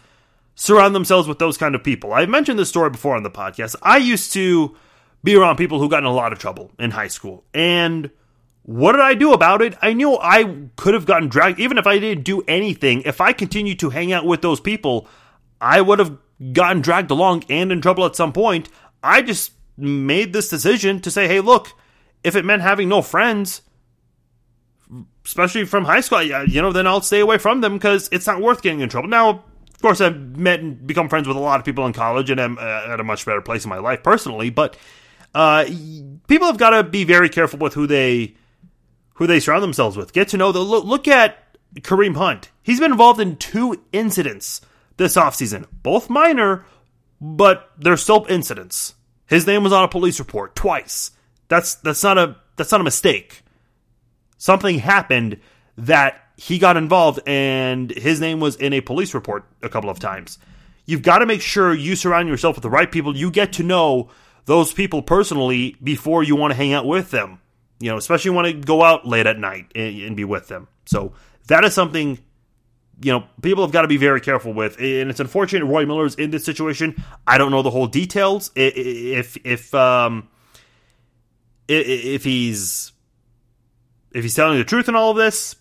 surround themselves with those kind of people. I've mentioned this story before on the podcast. I used to be around people who got in a lot of trouble in high school, and what did I do about it? I knew I could have gotten dragged, even if I didn't do anything. If I continued to hang out with those people, I would have gotten dragged along and in trouble at some point. I just made this decision to say, hey, look, if it meant having no friends, especially from high school, you know, then I'll stay away from them because it's not worth getting in trouble. Now, of course, I've met and become friends with a lot of people in college and am uh, at a much better place in my life personally, but uh, people have got to be very careful with who they who they surround themselves with. Get to know the look at Kareem Hunt. He's been involved in two incidents this offseason, both minor, but they're still incidents. His name was on a police report twice. That's that's not a that's not a mistake. Something happened that he got involved and his name was in a police report a couple of times. You've got to make sure you surround yourself with the right people. You get to know those people personally before you want to hang out with them. You know, especially want to go out late at night and, and be with them. So that is something you know people have got to be very careful with and it's unfortunate roy miller's in this situation. I don't know the whole details. If if um if he's if he's telling the truth in all of this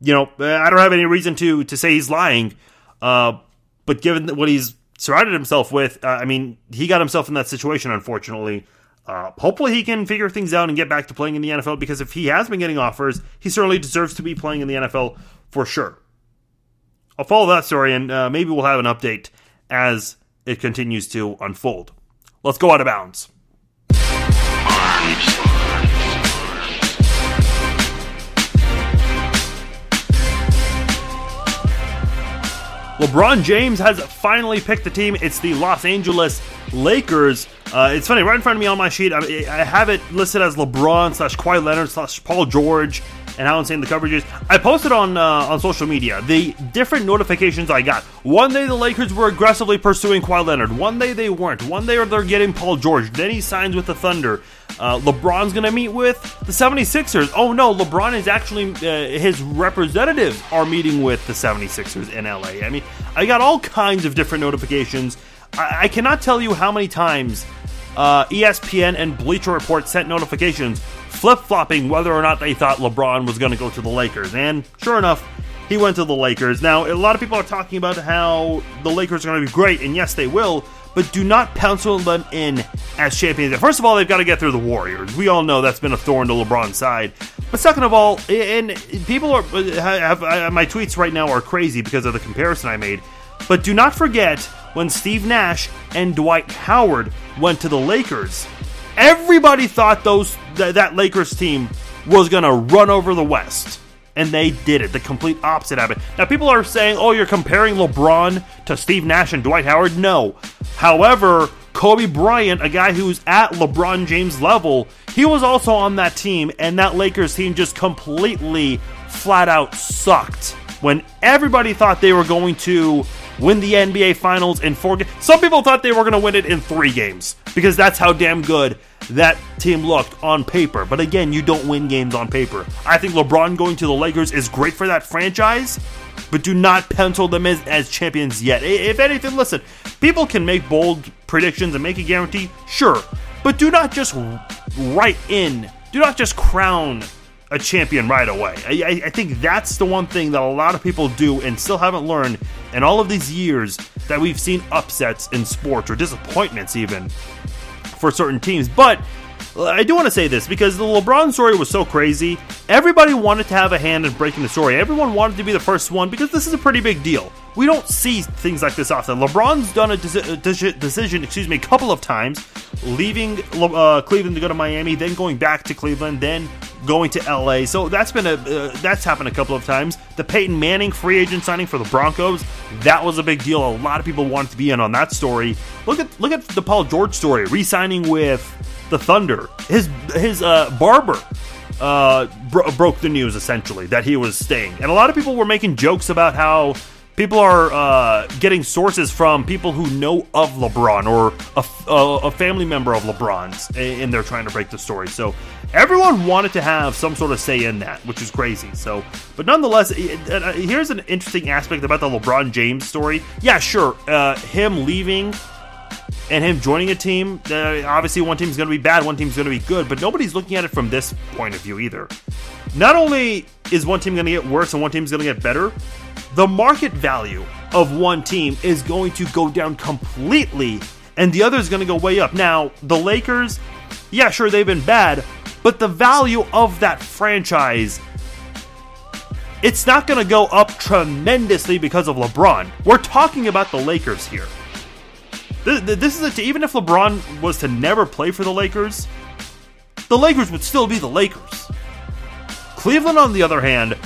you know i don't have any reason to to say he's lying. Uh but given what he's surrounded himself with uh, i mean he got himself in that situation unfortunately. Uh, hopefully, he can figure things out and get back to playing in the NFL because if he has been getting offers, he certainly deserves to be playing in the NFL for sure. I'll follow that story and uh, maybe we'll have an update as it continues to unfold. Let's go out of bounds. LeBron James has finally picked the team. It's the Los Angeles Lakers. Uh, it's funny, right in front of me on my sheet, I, I have it listed as LeBron slash Kawhi Leonard slash Paul George and how insane the coverage is. I posted on uh, on social media the different notifications I got. One day the Lakers were aggressively pursuing Kawhi Leonard. One day they weren't. One day they're getting Paul George. Then he signs with the Thunder. Uh, LeBron's going to meet with the 76ers. Oh no, LeBron is actually, uh, his representatives are meeting with the 76ers in LA. I mean, I got all kinds of different notifications. I, I cannot tell you how many times uh, ESPN and Bleacher Report sent notifications flip flopping whether or not they thought LeBron was going to go to the Lakers. And sure enough, he went to the Lakers. Now, a lot of people are talking about how the Lakers are going to be great, and yes, they will, but do not pencil them in as champions. First of all, they've got to get through the Warriors. We all know that's been a thorn to LeBron's side. But second of all, and people are have, have my tweets right now are crazy because of the comparison I made. But do not forget when Steve Nash and Dwight Howard went to the Lakers. Everybody thought those th- that Lakers team was going to run over the West. And they did it. The complete opposite happened. Now, people are saying, oh, you're comparing LeBron to Steve Nash and Dwight Howard. No. However, Kobe Bryant, a guy who's at LeBron James level, he was also on that team, and that Lakers team just completely flat out sucked when everybody thought they were going to win the NBA Finals in four games. Some people thought they were going to win it in three games because that's how damn good that team looked on paper. But again, you don't win games on paper. I think LeBron going to the Lakers is great for that franchise, but do not pencil them as, as champions yet. If anything, listen, people can make bold predictions and make a guarantee, sure, but do not just write in, do not just crown a champion right away. I, I, think that's the one thing that a lot of people do and still haven't learned in all of these years that we've seen upsets in sports or disappointments even for certain teams. But I do want to say this because the LeBron story was so crazy. Everybody wanted to have a hand in breaking the story. Everyone wanted to be the first one because this is a pretty big deal. We don't see things like this often. LeBron's done a deci- decision, excuse me, a couple of times, leaving uh, Cleveland to go to Miami, then going back to Cleveland, then going to LA. So that's been a uh, that's happened a couple of times. The Peyton Manning free agent signing for the Broncos, that was a big deal. A lot of people wanted to be in on that story. Look at look at the Paul George story, re-signing with the Thunder. His his uh, barber uh, bro- broke the news essentially that he was staying, and a lot of people were making jokes about how people are uh, getting sources from people who know of LeBron or a, a, a, family member of LeBron's, and they're trying to break the story. So everyone wanted to have some sort of say in that, which is crazy. So, but nonetheless, uh, here's an interesting aspect about the LeBron James story. Yeah, sure, uh, him leaving and him joining a team, uh, obviously one team's going to be bad, one team's going to be good, but nobody's looking at it from this point of view either. Not only is one team going to get worse and one team's going to get better, the market value of one team is going to go down completely and the other is going to go way up. Now, the Lakers, yeah, sure, they've been bad, but the value of that franchise it's not going to go up tremendously because of LeBron. We're talking about the Lakers here. This is a, even if LeBron was to never play for the Lakers, the Lakers would still be the Lakers. Cleveland, on the other hand,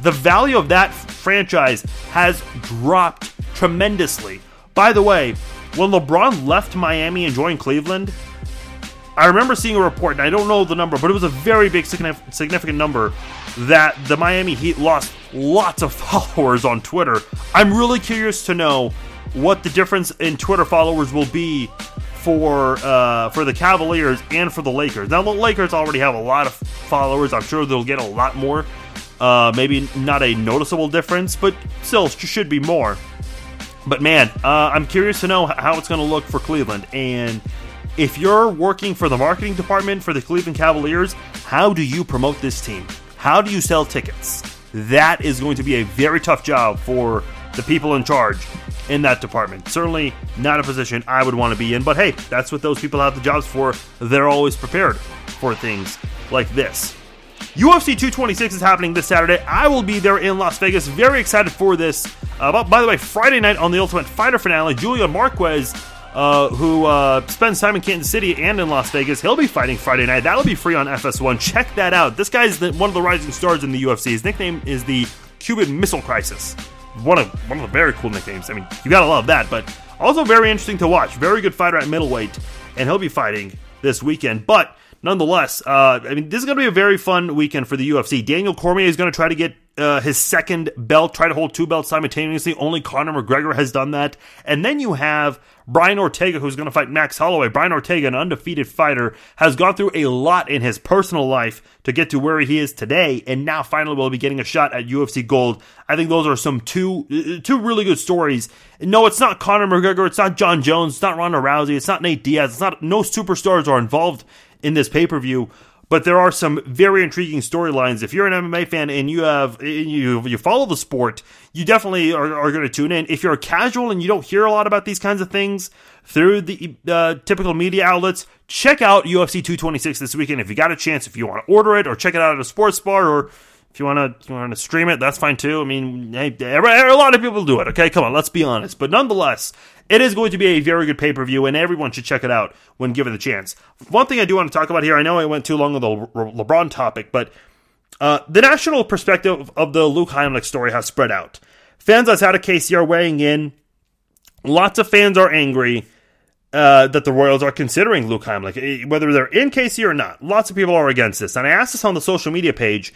the value of that franchise has dropped tremendously. By the way, when LeBron left Miami and joined Cleveland, I remember seeing a report, and I don't know the number, but it was a very big, significant number that the Miami Heat lost lots of [LAUGHS] followers on Twitter. I'm really curious to know what the difference in Twitter followers will be for uh, for the Cavaliers and for the Lakers. Now the Lakers already have a lot of followers. I'm sure they'll get a lot more. Uh, maybe not a noticeable difference, but still should be more. But man, uh, I'm curious to know how it's going to look for Cleveland. And if you're working for the marketing department for the Cleveland Cavaliers, how do you promote this team? How do you sell tickets? That is going to be a very tough job for the people in charge in that department. Certainly not a position I would want to be in, but hey, that's what those people have the jobs for. They're always prepared for things like this. UFC 226 is happening this Saturday. I will be there in Las Vegas. Very excited for this. Uh, by the way, Friday night on the Ultimate Fighter finale, Julian Marquez, uh, who uh, spends time in Kansas City and in Las Vegas, he'll be fighting Friday night. That'll be free on FS1. Check that out. This guy's one of the rising stars in the UFC. His nickname is the Cuban Missile Crisis. One of one of the very cool nicknames. I mean, you gotta love that. But also very interesting to watch. Very good fighter at middleweight, and he'll be fighting this weekend. But nonetheless, uh, I mean, this is going to be a very fun weekend for the UFC. Daniel Cormier is going to try to get uh, his second belt, try to hold two belts simultaneously. Only Conor McGregor has done that. And then you have Brian Ortega, who's going to fight Max Holloway. Brian Ortega, an undefeated fighter, has gone through a lot in his personal life to get to where he is today, and now finally will be getting a shot at UFC Gold. I think those are some two uh, two really good stories. No, it's not Conor McGregor, it's not Jon Jones, it's not Ronda Rousey, it's not Nate Diaz, it's not no superstars are involved in this pay per view. But there are some very intriguing storylines. If you're an MMA fan and you have you you follow the sport, you definitely are, are going to tune in. If you're a casual and you don't hear a lot about these kinds of things through the uh, typical media outlets, check out UFC 226 this weekend if you got a chance. If you want to order it or check it out at a sports bar or if you want to you want to stream it, that's fine too. I mean, hey, a lot of people do it. Okay, come on, let's be honest. But nonetheless, it is going to be a very good pay per view, and everyone should check it out when given the chance. One thing I do want to talk about here, I know I went too long on the Le- LeBron topic, but uh, the national perspective of the Luke Heimlich story has spread out. Fans outside of KC are weighing in. Lots of fans are angry uh, that the Royals are considering Luke Heimlich, eh, whether they're in KC or not. Lots of people are against this, and I asked this on the social media page,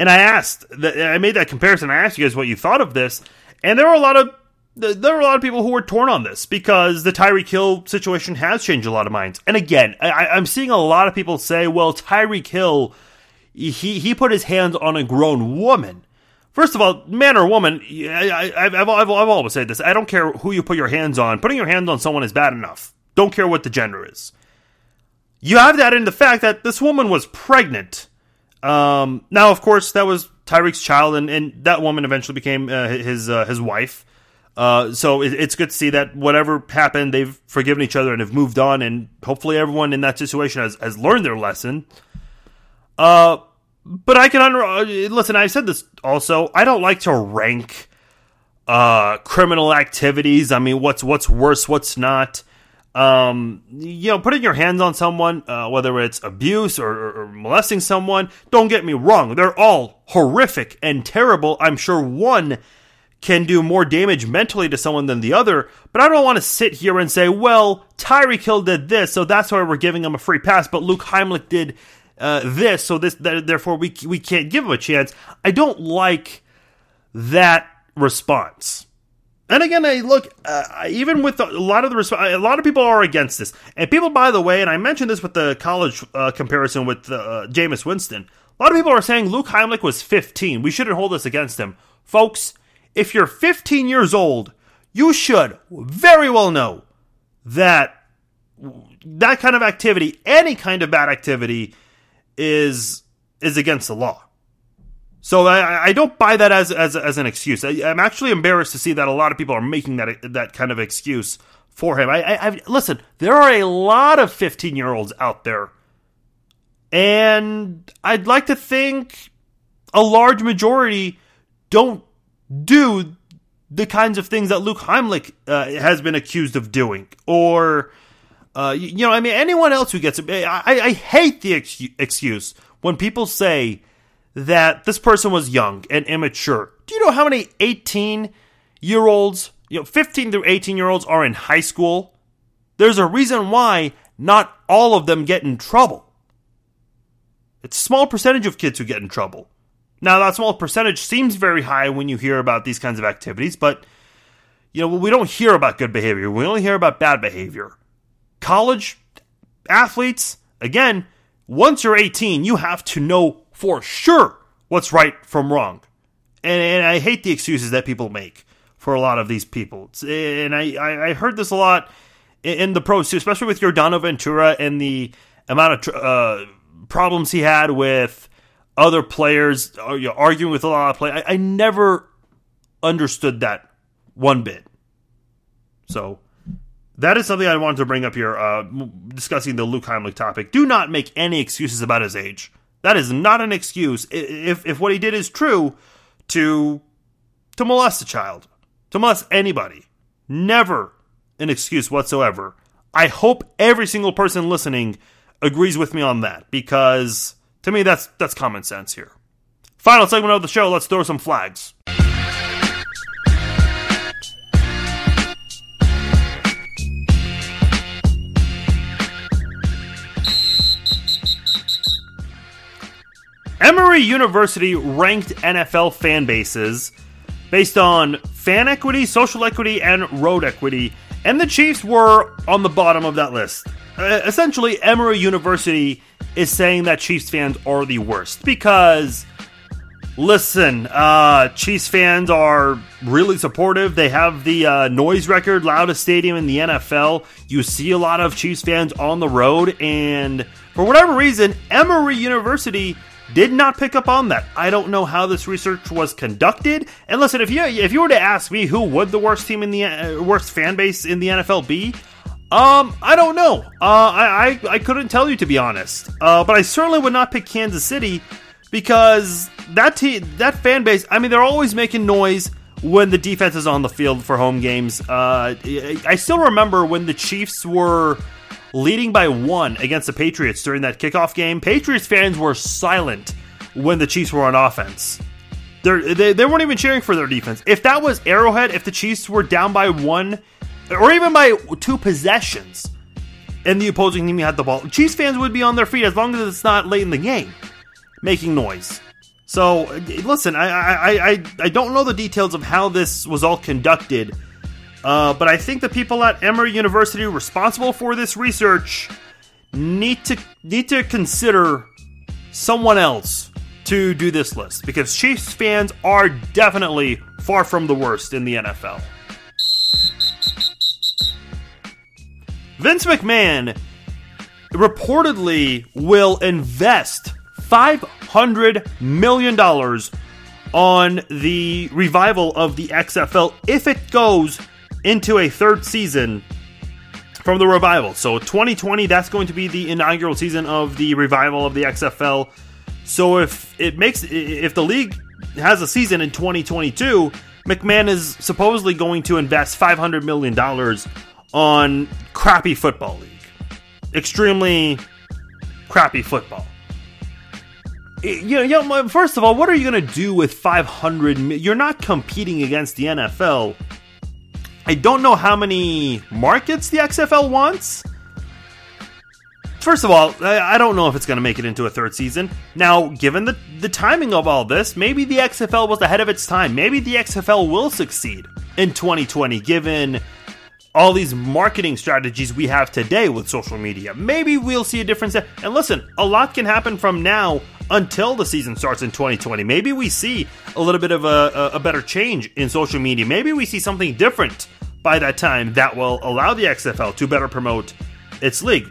and I asked, I made that comparison. I asked you guys what you thought of this, and there were a lot of there are a lot of people who were torn on this because the Tyreek Hill situation has changed a lot of minds. And again, I, am seeing a lot of people say, "Well, Tyreek Hill, he he put his hands on a grown woman." First of all, man or woman, I, have I've, I've always said this. I don't care who you put your hands on. Putting your hands on someone is bad enough. Don't care what the gender is. You have that in the fact that this woman was pregnant. Um, now, of course, that was Tyreek's child, and, and that woman eventually became uh, his uh, his wife. Uh, so it, it's good to see that whatever happened, they've forgiven each other and have moved on, and hopefully everyone in that situation has, has learned their lesson. Uh, but I can under uh, listen. I said this also. I don't like to rank uh, criminal activities. I mean, what's what's worse, what's not. Um, you know, putting your hands on someone, uh, whether it's abuse or, or, or molesting someone, don't get me wrong. They're all horrific and terrible. I'm sure one can do more damage mentally to someone than the other, but I don't want to sit here and say, well, Tyreek Hill did this, so that's why we're giving him a free pass, but Luke Heimlich did uh, this, so this th- therefore we we can't give him a chance. I don't like that response. And again, I look uh, even with a lot of the resp- a lot of people are against this, and people, by the way, and I mentioned this with the college uh, comparison with uh, Jameis Winston. A lot of people are saying Luke Heimlich was 15. We shouldn't hold this against him, folks if you're 15 years old, you should very well know that that kind of activity, any kind of bad activity, is is against the law. So I, I don't buy that as as, as an excuse. I, am actually embarrassed to see that a lot of people are making that that kind of excuse for him. I, I, I listen. There are a lot of 15 year olds out there, and I'd like to think a large majority don't do the kinds of things that Luke Heimlich uh, has been accused of doing, or uh, you, know, I mean, anyone else who gets it. I, I hate the ex- excuse when people say that this person was young and immature. Do you know how many eighteen year olds, you know, fifteen through eighteen year olds are in high school? There's a reason why not all of them get in trouble. It's a small percentage of kids who get in trouble. Now, that small percentage seems very high when you hear about these kinds of activities, but you know, we don't hear about good behavior. We only hear about bad behavior. College athletes, again, once you're 18, you have to know for sure what's right from wrong. And, and I hate the excuses that people make for a lot of these people. And I, I heard this a lot in the pros too, especially with Yordano Ventura and the amount of uh, problems he had with other players uh, arguing with a lot of players. I, I never understood that one bit. So that is something I wanted to bring up here, uh, discussing the Luke Heimlich topic. Do not make any excuses about his age. That is not an excuse. If if what he did is true, to to molest a child, to molest anybody, never an excuse whatsoever. I hope every single person listening agrees with me on that because to me, that's that's common sense here. Final segment of the show. Let's throw some flags. Emory University ranked NFL fan bases based on fan equity, social equity, and road equity, and the Chiefs were on the bottom of that list. Uh, essentially, Emory University is saying that Chiefs fans are the worst because Listen, uh, Chiefs fans are really supportive. They have the uh, noise record, loudest stadium in the NFL. You see a lot of Chiefs fans on the road, and for whatever reason, Emory University did not pick up on that. I don't know how this research was conducted. And listen, if you if you were to ask me who would the worst team in the uh, worst fan base in the NFL be, um, I don't know. Uh, I, I I couldn't tell you to be honest. Uh, but I certainly would not pick Kansas City because that te- that fan base. I mean, they're always making noise when the defense is on the field for home games. Uh, I still remember when the Chiefs were leading by one against the Patriots during that kickoff game. Patriots fans were silent when the Chiefs were on offense. They're, they they weren't even cheering for their defense. If that was Arrowhead, if the Chiefs were down by one or even by two possessions, and the opposing team had the ball, Chiefs fans would be on their feet as long as it's not late in the game making noise. So listen, I I, I I don't know the details of how this was all conducted, uh, but I think the people at Emory University responsible for this research need to need to consider someone else to do this list because Chiefs fans are definitely far from the worst in the NFL. Vince McMahon reportedly will invest $500 million on the revival of the XFL if it goes into a third season from the revival. So 2020, that's going to be the inaugural season of the revival of the XFL. So if it makes if the league has a season in 2022, McMahon is supposedly going to invest 500 million dollars on crappy football league. Extremely crappy football eh, you know, you know, first of all, what are you going to do with 500? You're not competing against the NFL. I don't know how many markets the XFL wants. First of all, I don't know if it's going to make it into a third season. Now, given the, the timing of all this, maybe the XFL was ahead of its time. Maybe the XFL will succeed in 2020, given all these marketing strategies we have today with social media. Maybe we'll see a difference. And listen, a lot can happen from now until the season starts in 2020. Maybe we see a little bit of a, a better change in social media. Maybe we see something different by that time that will allow the XFL to better promote its league.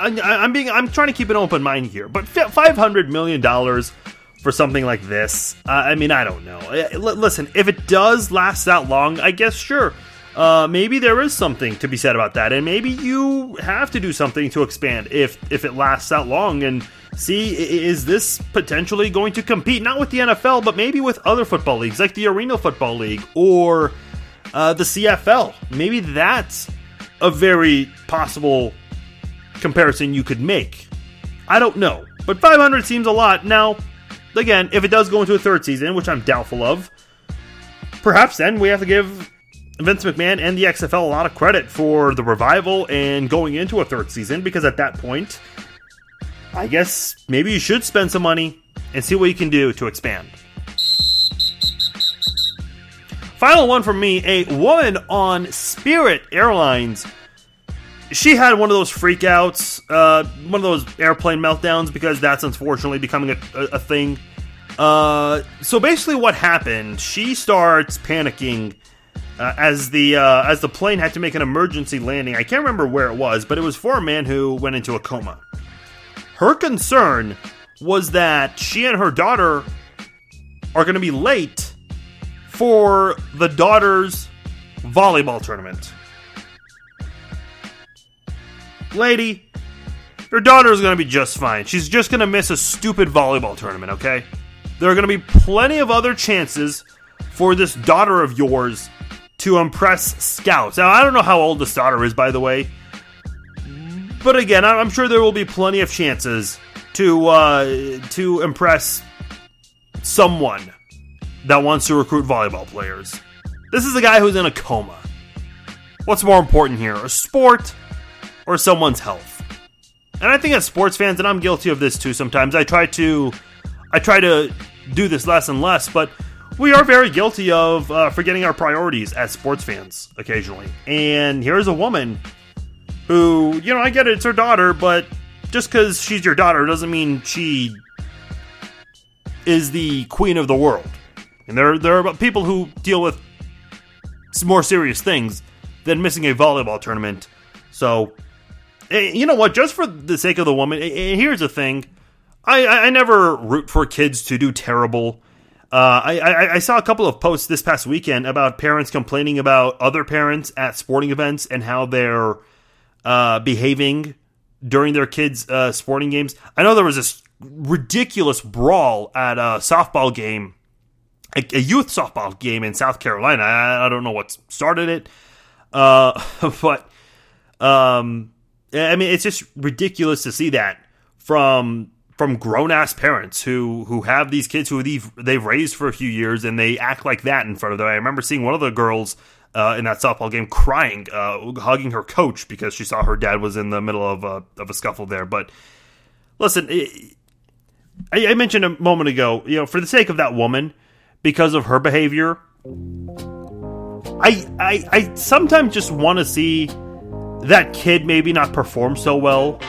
I, am being I'm trying to keep an open mind here, but 500 million dollars for something like this. Uh, I mean, I don't know. L- listen, if it does last that long, I guess sure. Uh, maybe there is something to be said about that, and maybe you have to do something to expand if if it lasts that long and see is this potentially going to compete not with the NFL but maybe with other football leagues like the Arena Football League or uh, the CFL. Maybe that's a very possible comparison you could make. I don't know, but 500 seems a lot. Now, again, if it does go into a third season, which I'm doubtful of, perhaps then we have to give Vince McMahon and the XFL a lot of credit for the revival and going into a third season because at that point, I guess maybe you should spend some money and see what you can do to expand. Final one from me a woman on Spirit Airlines. She had one of those freakouts, uh, one of those airplane meltdowns, because that's unfortunately becoming a, a, a thing. Uh, so basically, what happened? She starts panicking uh, as the uh, as the plane had to make an emergency landing. I can't remember where it was, but it was for a man who went into a coma. Her concern was that she and her daughter are going to be late for the daughter's volleyball tournament. Lady, your daughter is going to be just fine. She's just going to miss a stupid volleyball tournament, okay? There are going to be plenty of other chances for this daughter of yours to impress scouts. Now, I don't know how old this daughter is, by the way. But again, I'm sure there will be plenty of chances to uh, to impress someone that wants to recruit volleyball players. This is a guy who's in a coma. What's more important here, a sport or someone's health? And I think as sports fans, and I'm guilty of this too sometimes, I try to I try to do this less and less, but we are very guilty of uh, forgetting our priorities as sports fans occasionally. And here's a woman who, you know, I get it, it's her daughter, but just because she's your daughter doesn't mean she is the queen of the world. And there, there are people who deal with more serious things than missing a volleyball tournament. So, eh, you know what? Just for the sake of the woman, eh, eh, here's the thing: I, I never root for kids to do terrible. Uh, I, I, I, saw a couple of posts this past weekend about parents complaining about other parents at sporting events and how they're uh, behaving during their kids' uh, sporting games. I know there was this ridiculous brawl at a softball game, a, a youth softball game in South Carolina. I, I don't know what started it, uh, [LAUGHS] but um, I mean, it's just ridiculous to see that from from grown ass parents who who have these kids who they've they've raised for a few years and they act like that in front of them. I remember seeing one of the girls uh, in that softball game crying, uh, hugging her coach because she saw her dad was in the middle of a of a scuffle there. But listen, it, I, I mentioned a moment ago, you know, for the sake of that woman, because of her behavior, I I, I sometimes just want to see that kid maybe not perform so well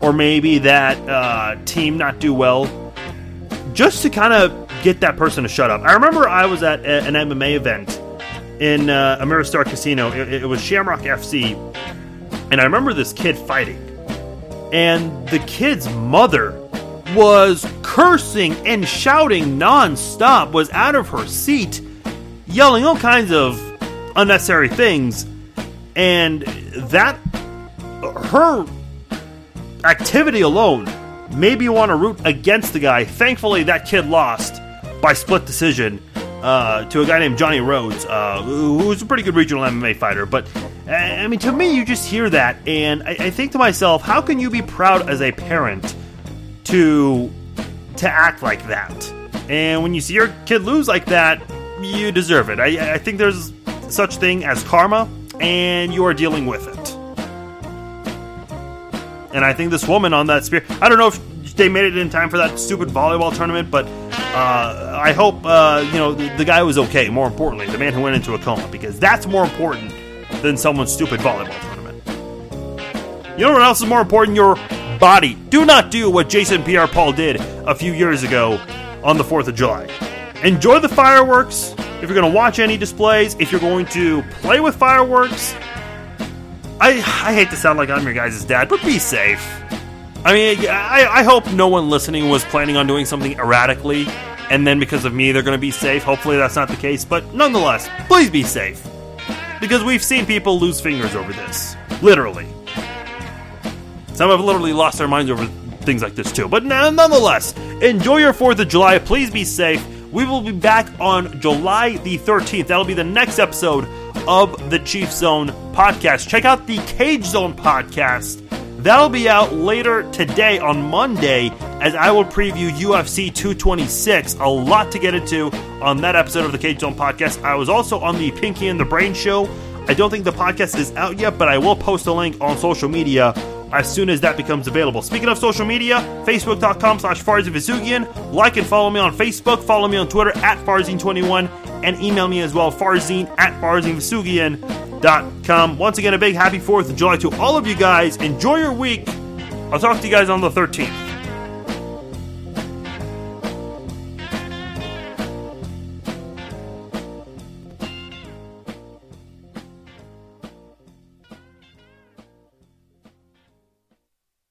or maybe that uh, team not do well, just to kind of get that person to shut up. I remember I was at a, an MMA event in uh, Ameristar Casino. It, it was Shamrock FC, and I remember this kid fighting, and the kid's mother was cursing and shouting nonstop, was out of her seat, yelling all kinds of unnecessary things, and that her activity alone, maybe you want to root against the guy. Thankfully, that kid lost by split decision uh, to a guy named Johnny Rhodes, uh, who's a pretty good regional MMA fighter. But I mean, to me, you just hear that, and I, I think to myself, how can you be proud as a parent to to act like that? And when you see your kid lose like that, you deserve it. I, I think there's such thing as karma, and you are dealing with it. And I think this woman on that spear, I don't know if they made it in time for that stupid volleyball tournament, but uh, I hope uh, you know the, the, guy was okay. More importantly, the man who went into a coma, because that's more important than someone's stupid volleyball tournament. You know what else is more important? Your body. Do not do what Jason Pierre-Paul did a few years ago on the Fourth of July. Enjoy the fireworks. If you're going to watch any displays, if you're going to play with fireworks, I I hate to sound like I'm your guys' dad, but be safe. I mean, I, I hope no one listening was planning on doing something erratically, and then because of me, they're going to be safe. Hopefully, that's not the case, but nonetheless, please be safe. Because we've seen people lose fingers over this. Literally. Some have literally lost their minds over things like this too. But nonetheless, enjoy your 4th of July. Please be safe. We will be back on July the 13th. That'll be the next episode of the Chief Zone podcast. Check out the Cage Zone podcast. That'll be out later today on Monday as I will preview UFC 226. A lot to get into on that episode of the Cage Zone podcast. I was also on the Pinky and the Brain show. I don't think the podcast is out yet, but I will post a link on social media as soon as that becomes available. Speaking of social media, facebook.com slash Farzin Like and follow me on Facebook. Follow me on Twitter at Farzin21, and email me as well, farzin at farzinvousoughian.com. Once again, a big happy 4th of July to all of you guys. Enjoy your week. I'll talk to you guys on the 13th.